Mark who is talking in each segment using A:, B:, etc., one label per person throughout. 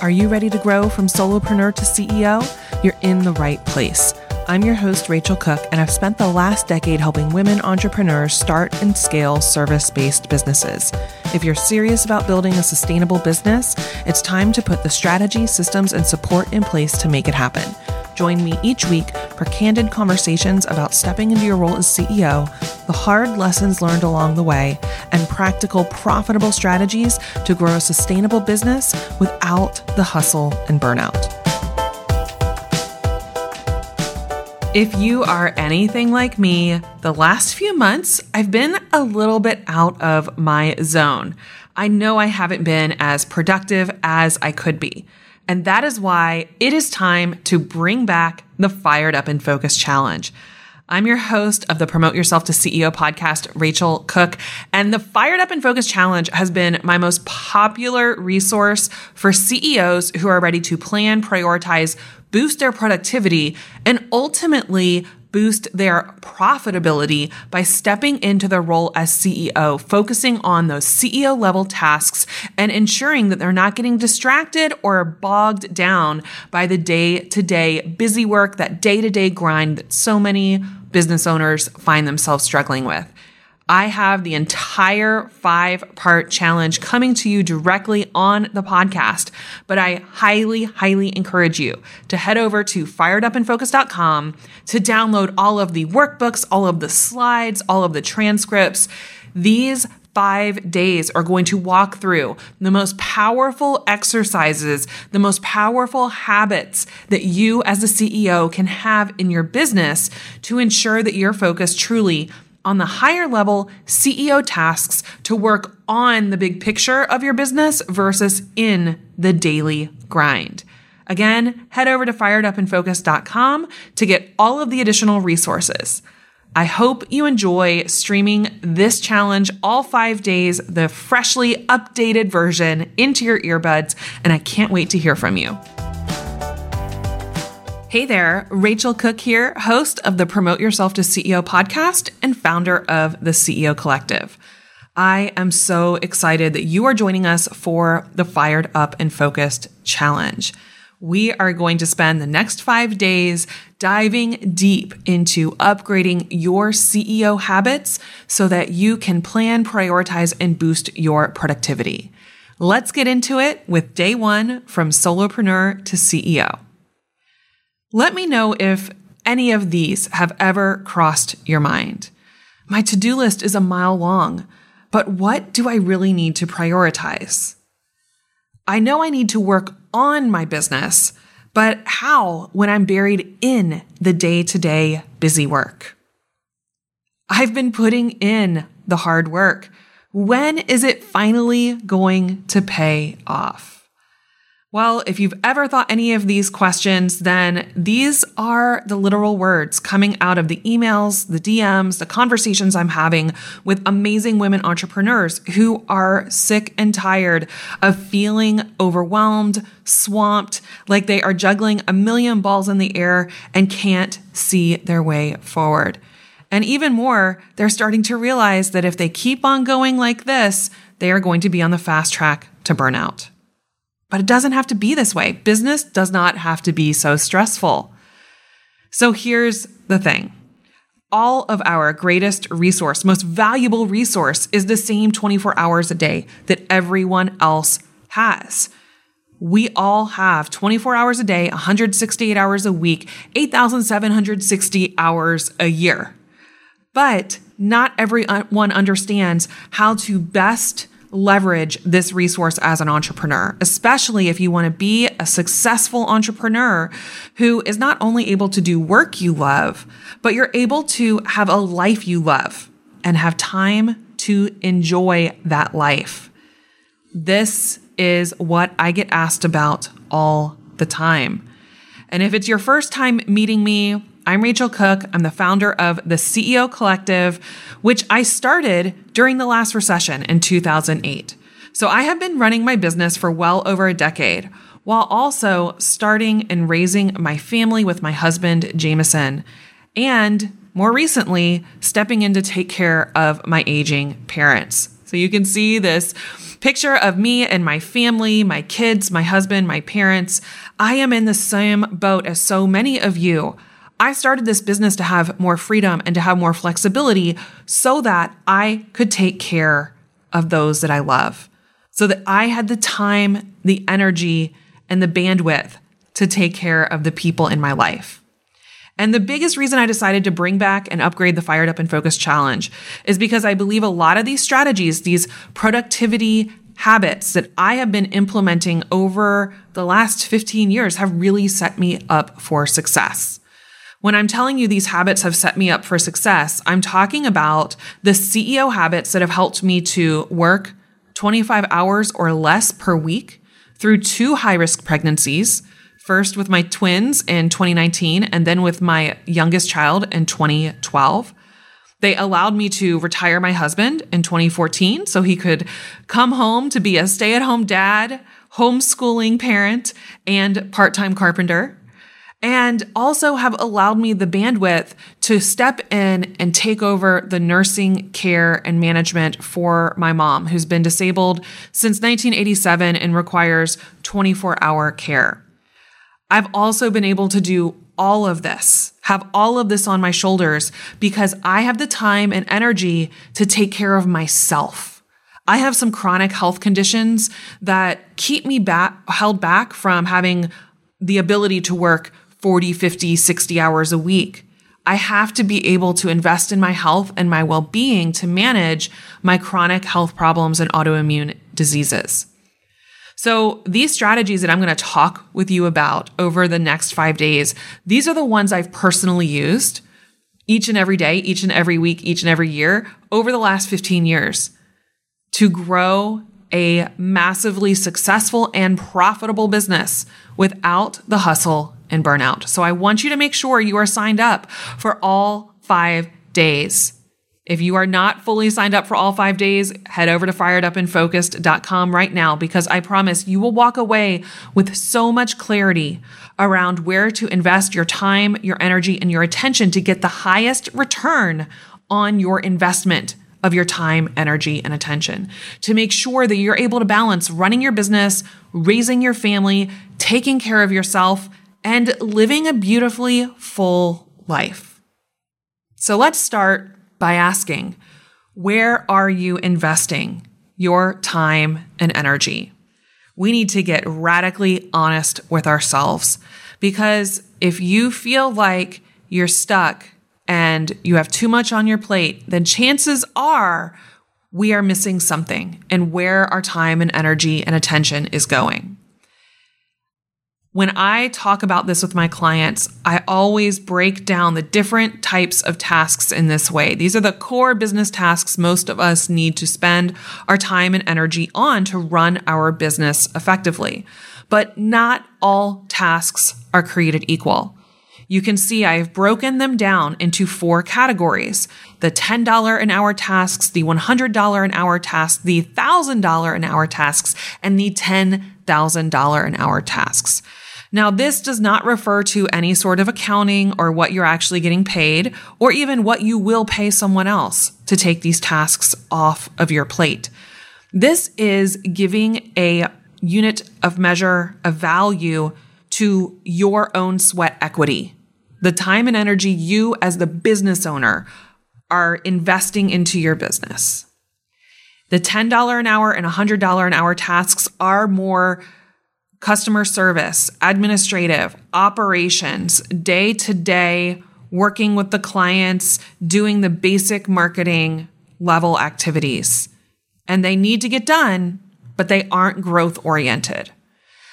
A: Are you ready to grow from solopreneur to CEO? You're in the right place. I'm your host, Rachel Cook, and I've spent the last decade helping women entrepreneurs start and scale service based businesses. If you're serious about building a sustainable business, it's time to put the strategy, systems, and support in place to make it happen. Join me each week for candid conversations about stepping into your role as CEO, the hard lessons learned along the way, and practical, profitable strategies to grow a sustainable business without the hustle and burnout. If you are anything like me, the last few months I've been a little bit out of my zone. I know I haven't been as productive as I could be. And that is why it is time to bring back the Fired Up and Focused Challenge. I'm your host of the Promote Yourself to CEO podcast, Rachel Cook. And the Fired Up and Focused Challenge has been my most popular resource for CEOs who are ready to plan, prioritize, boost their productivity, and ultimately boost their profitability by stepping into their role as CEO, focusing on those CEO level tasks and ensuring that they're not getting distracted or bogged down by the day to day busy work, that day to day grind that so many business owners find themselves struggling with. I have the entire five part challenge coming to you directly on the podcast, but I highly, highly encourage you to head over to firedupandfocused.com to download all of the workbooks, all of the slides, all of the transcripts. These five days are going to walk through the most powerful exercises, the most powerful habits that you as a CEO can have in your business to ensure that you're focused truly on the higher level CEO tasks to work on the big picture of your business versus in the daily grind. Again, head over to firedupandfocused.com to get all of the additional resources. I hope you enjoy streaming this challenge all five days, the freshly updated version into your earbuds, and I can't wait to hear from you. Hey there, Rachel Cook here, host of the Promote Yourself to CEO podcast and founder of the CEO Collective. I am so excited that you are joining us for the Fired Up and Focused Challenge. We are going to spend the next five days diving deep into upgrading your CEO habits so that you can plan, prioritize, and boost your productivity. Let's get into it with day one from solopreneur to CEO. Let me know if any of these have ever crossed your mind. My to do list is a mile long, but what do I really need to prioritize? I know I need to work on my business, but how when I'm buried in the day to day busy work? I've been putting in the hard work. When is it finally going to pay off? Well, if you've ever thought any of these questions, then these are the literal words coming out of the emails, the DMs, the conversations I'm having with amazing women entrepreneurs who are sick and tired of feeling overwhelmed, swamped, like they are juggling a million balls in the air and can't see their way forward. And even more, they're starting to realize that if they keep on going like this, they are going to be on the fast track to burnout. But it doesn't have to be this way. Business does not have to be so stressful. So here's the thing. All of our greatest resource, most valuable resource is the same 24 hours a day that everyone else has. We all have 24 hours a day, 168 hours a week, 8,760 hours a year. But not everyone understands how to best leverage this resource as an entrepreneur, especially if you want to be a successful entrepreneur who is not only able to do work you love, but you're able to have a life you love and have time to enjoy that life. This is what I get asked about all the time. And if it's your first time meeting me, I'm Rachel Cook. I'm the founder of the CEO Collective, which I started during the last recession in 2008. So I have been running my business for well over a decade while also starting and raising my family with my husband, Jameson, and more recently, stepping in to take care of my aging parents So you can see this picture of me and my family, my kids, my husband, my parents. I am in the same boat as so many of you. I started this business to have more freedom and to have more flexibility so that I could take care of those that I love, so that I had the time, the energy, and the bandwidth to take care of the people in my life. And the biggest reason I decided to bring back and upgrade the Fired Up and Focused Challenge is because I believe a lot of these strategies, these productivity habits that I have been implementing over the last 15 years have really set me up for success. When I'm telling you these habits have set me up for success, I'm talking about the CEO habits that have helped me to work 25 hours or less per week through two high risk pregnancies, first with my twins in 2019 and then with my youngest child in 2012. They allowed me to retire my husband in 2014 so he could come home to be a stay at home dad, homeschooling parent, and part time carpenter and also have allowed me the bandwidth to step in and take over the nursing care and management for my mom, who's been disabled since 1987 and requires 24 hour care. I've also been able to do all of this, have all of this on my shoulders because I have the time and energy to take care of myself. I have some chronic health conditions that keep me back, held back from having the ability to work 40, 50, 60 hours a week. I have to be able to invest in my health and my well being to manage my chronic health problems and autoimmune diseases. So, these strategies that I'm going to talk with you about over the next five days, these are the ones I've personally used each and every day, each and every week, each and every year over the last 15 years to grow a massively successful and profitable business without the hustle and burnout. So I want you to make sure you are signed up for all five days. If you are not fully signed up for all five days, head over to firedupandfocused.com right now because I promise you will walk away with so much clarity around where to invest your time, your energy, and your attention to get the highest return on your investment of your time, energy, and attention to make sure that you're able to balance running your business, raising your family, taking care of yourself, and living a beautifully full life. So let's start by asking where are you investing your time and energy? We need to get radically honest with ourselves because if you feel like you're stuck and you have too much on your plate, then chances are we are missing something and where our time and energy and attention is going. When I talk about this with my clients, I always break down the different types of tasks in this way. These are the core business tasks most of us need to spend our time and energy on to run our business effectively. But not all tasks are created equal you can see I've broken them down into four categories the $10 an hour tasks, the $100 an hour tasks, the $1,000 an hour tasks, and the $10,000 an hour tasks. Now, this does not refer to any sort of accounting or what you're actually getting paid, or even what you will pay someone else to take these tasks off of your plate. This is giving a unit of measure, of value to your own sweat equity the time and energy you, as the business owner, are investing into your business. The $10 an hour and $100 an hour tasks are more customer service, administrative, operations, day to day, working with the clients, doing the basic marketing level activities. And they need to get done, but they aren't growth oriented.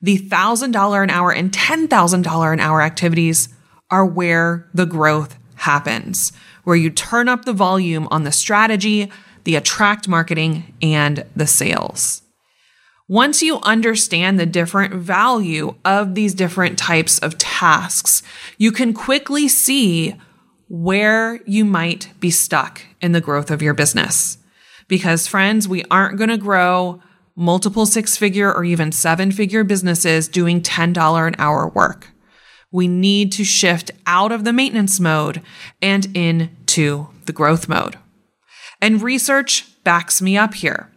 A: The $1,000 an hour and $10,000 an hour activities are where the growth happens, where you turn up the volume on the strategy, the attract marketing, and the sales. Once you understand the different value of these different types of tasks, you can quickly see where you might be stuck in the growth of your business. Because, friends, we aren't going to grow multiple six figure or even seven figure businesses doing $10 an hour work we need to shift out of the maintenance mode and into the growth mode. And research backs me up here.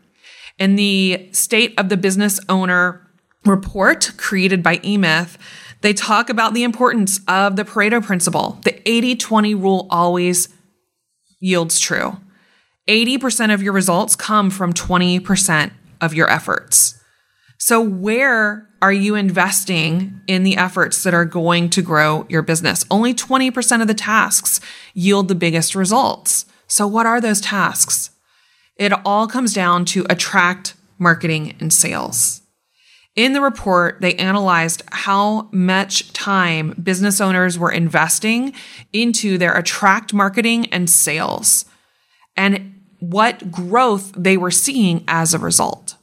A: In the State of the Business Owner report created by eMyth, they talk about the importance of the Pareto principle. The 80 20 rule always yields true. 80% of your results come from 20% of your efforts. So, where are you investing in the efforts that are going to grow your business? Only 20% of the tasks yield the biggest results. So, what are those tasks? It all comes down to attract, marketing, and sales. In the report, they analyzed how much time business owners were investing into their attract marketing and sales and what growth they were seeing as a result.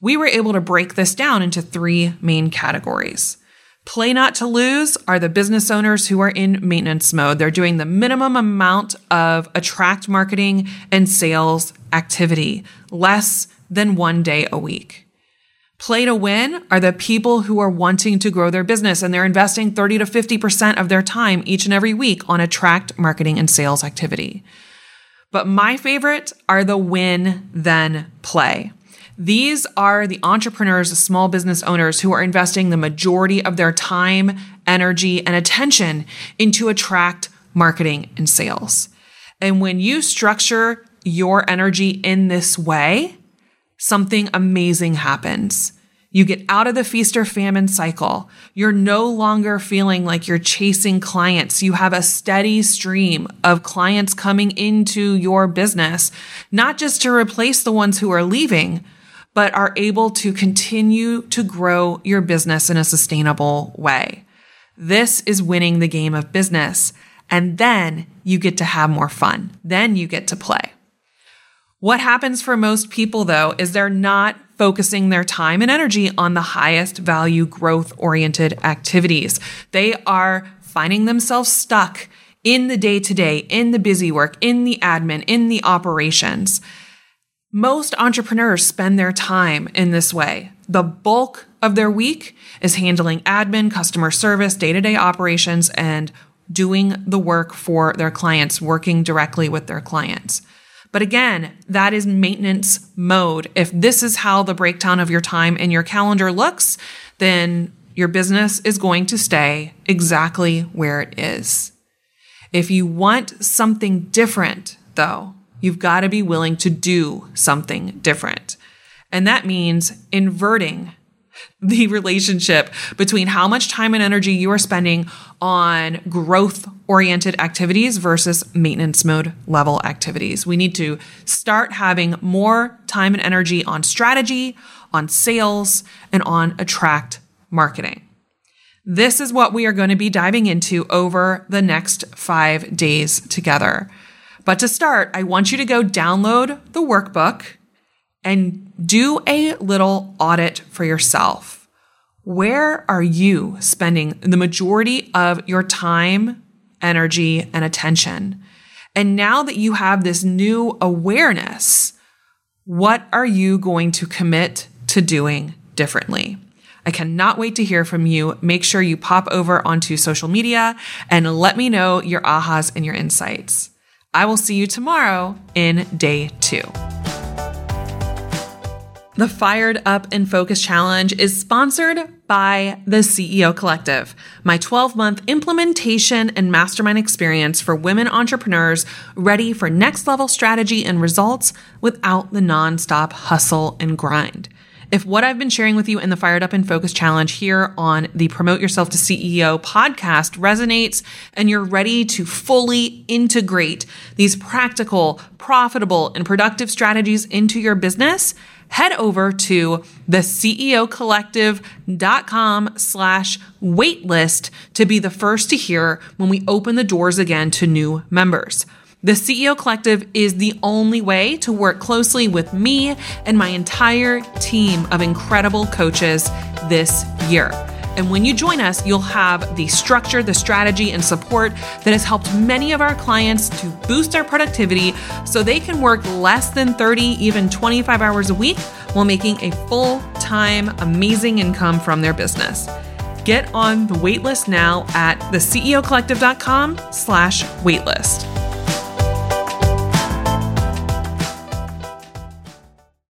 A: We were able to break this down into three main categories. Play not to lose are the business owners who are in maintenance mode. They're doing the minimum amount of attract marketing and sales activity, less than one day a week. Play to win are the people who are wanting to grow their business and they're investing 30 to 50% of their time each and every week on attract marketing and sales activity. But my favorite are the win, then play. These are the entrepreneurs, the small business owners who are investing the majority of their time, energy, and attention into attract marketing and sales. And when you structure your energy in this way, something amazing happens. You get out of the feast or famine cycle. You're no longer feeling like you're chasing clients. You have a steady stream of clients coming into your business, not just to replace the ones who are leaving, but are able to continue to grow your business in a sustainable way. This is winning the game of business. And then you get to have more fun. Then you get to play. What happens for most people, though, is they're not focusing their time and energy on the highest value growth oriented activities. They are finding themselves stuck in the day to day, in the busy work, in the admin, in the operations. Most entrepreneurs spend their time in this way. The bulk of their week is handling admin, customer service, day to day operations, and doing the work for their clients, working directly with their clients. But again, that is maintenance mode. If this is how the breakdown of your time in your calendar looks, then your business is going to stay exactly where it is. If you want something different, though, you've got to be willing to do something different. And that means inverting the relationship between how much time and energy you are spending on growth oriented activities versus maintenance mode level activities. We need to start having more time and energy on strategy, on sales, and on attract marketing. This is what we are going to be diving into over the next five days together. But to start, I want you to go download the workbook and do a little audit for yourself. Where are you spending the majority of your time, energy, and attention? And now that you have this new awareness, what are you going to commit to doing differently? I cannot wait to hear from you. Make sure you pop over onto social media and let me know your ahas and your insights. I will see you tomorrow in day two. The Fired Up and Focused Challenge is sponsored by the CEO Collective, my 12 month implementation and mastermind experience for women entrepreneurs ready for next level strategy and results without the nonstop hustle and grind. If what I've been sharing with you in the Fired Up and Focused Challenge here on the Promote Yourself to CEO podcast resonates and you're ready to fully integrate these practical, profitable, and productive strategies into your business, head over to the ceocollective.com slash waitlist to be the first to hear when we open the doors again to new members. The CEO Collective is the only way to work closely with me and my entire team of incredible coaches this year. And when you join us, you'll have the structure, the strategy, and support that has helped many of our clients to boost their productivity so they can work less than 30, even 25 hours a week while making a full time, amazing income from their business. Get on the waitlist now at theceocollective.com slash waitlist.